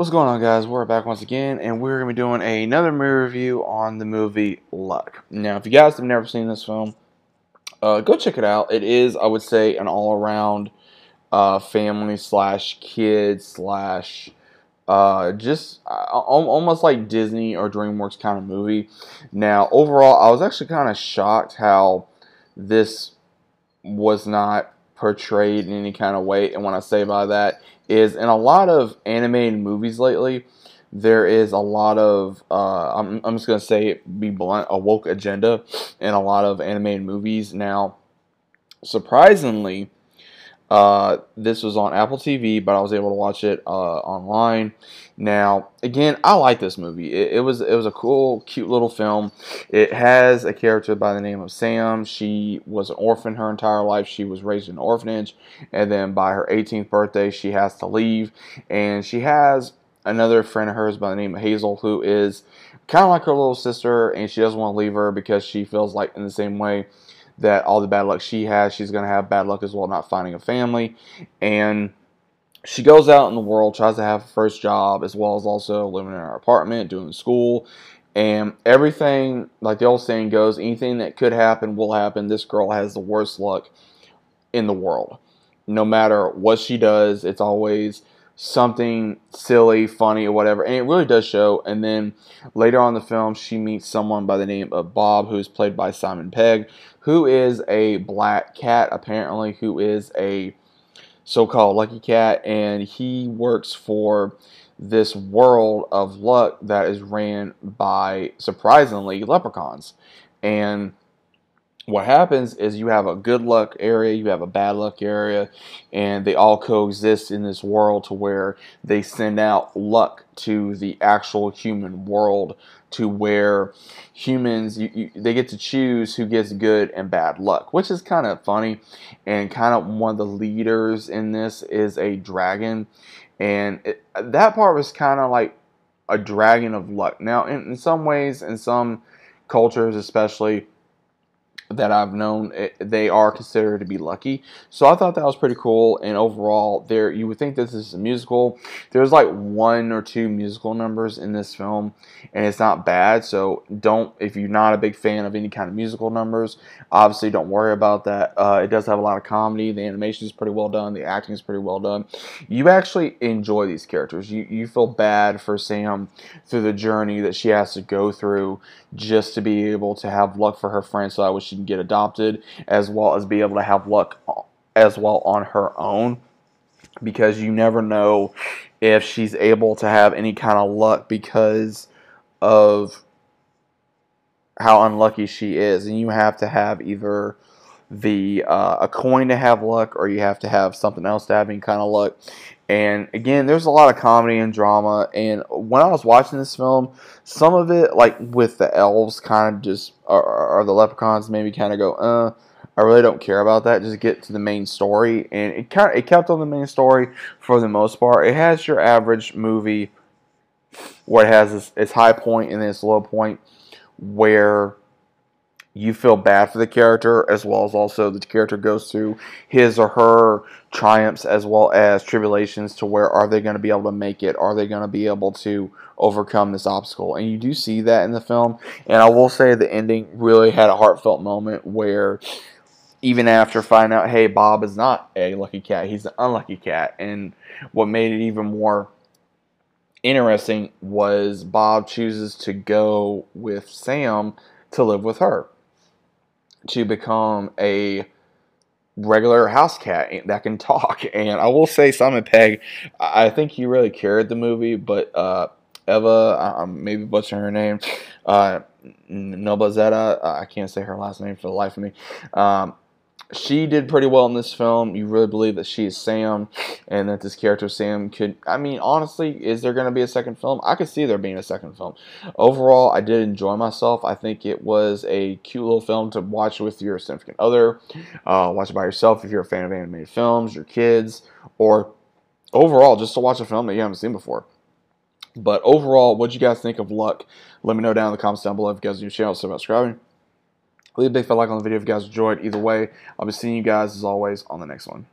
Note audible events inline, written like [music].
What's going on, guys? We're back once again, and we're going to be doing another movie review on the movie Luck. Now, if you guys have never seen this film, uh, go check it out. It is, I would say, an all-around uh, family slash kid slash uh, just uh, almost like Disney or DreamWorks kind of movie. Now, overall, I was actually kind of shocked how this was not portrayed in any kind of way. And what I say by that is in a lot of animated movies lately, there is a lot of uh, I'm, I'm just gonna say be blunt a woke agenda in a lot of animated movies now. Surprisingly, uh, this was on Apple TV, but I was able to watch it uh, online. Now, again, I like this movie. It, it, was it was a cool, cute little film. It has a character by the name of Sam. She was an orphan her entire life. She was raised in an orphanage, and then by her 18th birthday, she has to leave, and she has another friend of hers by the name of Hazel, who is kind of like her little sister, and she doesn't want to leave her because she feels like in the same way that all the bad luck she has, she's going to have bad luck as well, not finding a family. And she goes out in the world, tries to have her first job, as well as also living in her apartment, doing school. And everything, like the old saying goes, anything that could happen will happen. This girl has the worst luck in the world. No matter what she does, it's always something silly, funny, or whatever. And it really does show. And then later on the film, she meets someone by the name of Bob, who's played by Simon Pegg, who is a black cat, apparently, who is a so called lucky cat. And he works for this world of luck that is ran by, surprisingly, leprechauns. And what happens is you have a good luck area, you have a bad luck area, and they all coexist in this world to where they send out luck to the actual human world to where humans you, you, they get to choose who gets good and bad luck which is kind of funny. And kind of one of the leaders in this is a dragon. And it, that part was kind of like a dragon of luck. Now in, in some ways in some cultures especially that I've known, eh, they are considered to be lucky. So I thought that was pretty cool. And overall, there you would think this is a musical. There's like one or two musical numbers in this film, and it's not bad. So don't if you're not a big fan of any kind of musical numbers, obviously don't worry about that. Uh, it does have a lot of comedy. The animation is pretty well done. The acting is pretty well done. You actually enjoy these characters. You you feel bad for Sam through the journey that she has to go through just to be able to have luck for her friends. So I wish she can get adopted, as well as be able to have luck as well on her own. Because you never know if she's able to have any kind of luck because of how unlucky she is. And you have to have either the uh, a coin to have luck or you have to have something else to have any kind of luck. And again there's a lot of comedy and drama. And when i was watching this film some of it like with the elves kind of just or, or the leprechauns maybe kind of go uh i really don't care about that. Just get to the main story. And it kind of it kept on the main story for the most part. It has your average movie where it has its, its high point and then its low point where you feel bad for the character as well as also the character goes through his or her triumphs as well as tribulations to where are they going to be able to make it? Are they going to be able to overcome this obstacle? And you do see that in the film. And i will say the ending really had a heartfelt moment where even after finding out hey bob is not a lucky cat he's an unlucky cat. And what made it even more interesting was bob chooses to go with sam to live with her to become a regular house cat that can talk. [laughs] And I will say, Simon Pegg, I think he really carried the movie, but uh, Eva, I'm maybe butchering her name, uh, Nobazeta, I can't say her last name for the life of me. Um, she did pretty well in this film. You really believe that she is Sam and that this character Sam could. I mean, honestly, is there going to be a second film? I could see there being a second film. Overall, I did enjoy myself. I think it was a cute little film to watch with your significant other. Uh, watch it by yourself if you're a fan of animated films, your kids, or overall just to watch a film that you haven't seen before. But overall, what you guys think of Luck? Let me know down in the comments down below if you guys are new channel, so subscribing. Leave a big fat like on the video if you guys enjoyed. Either way, I'll be seeing you guys as always on the next one.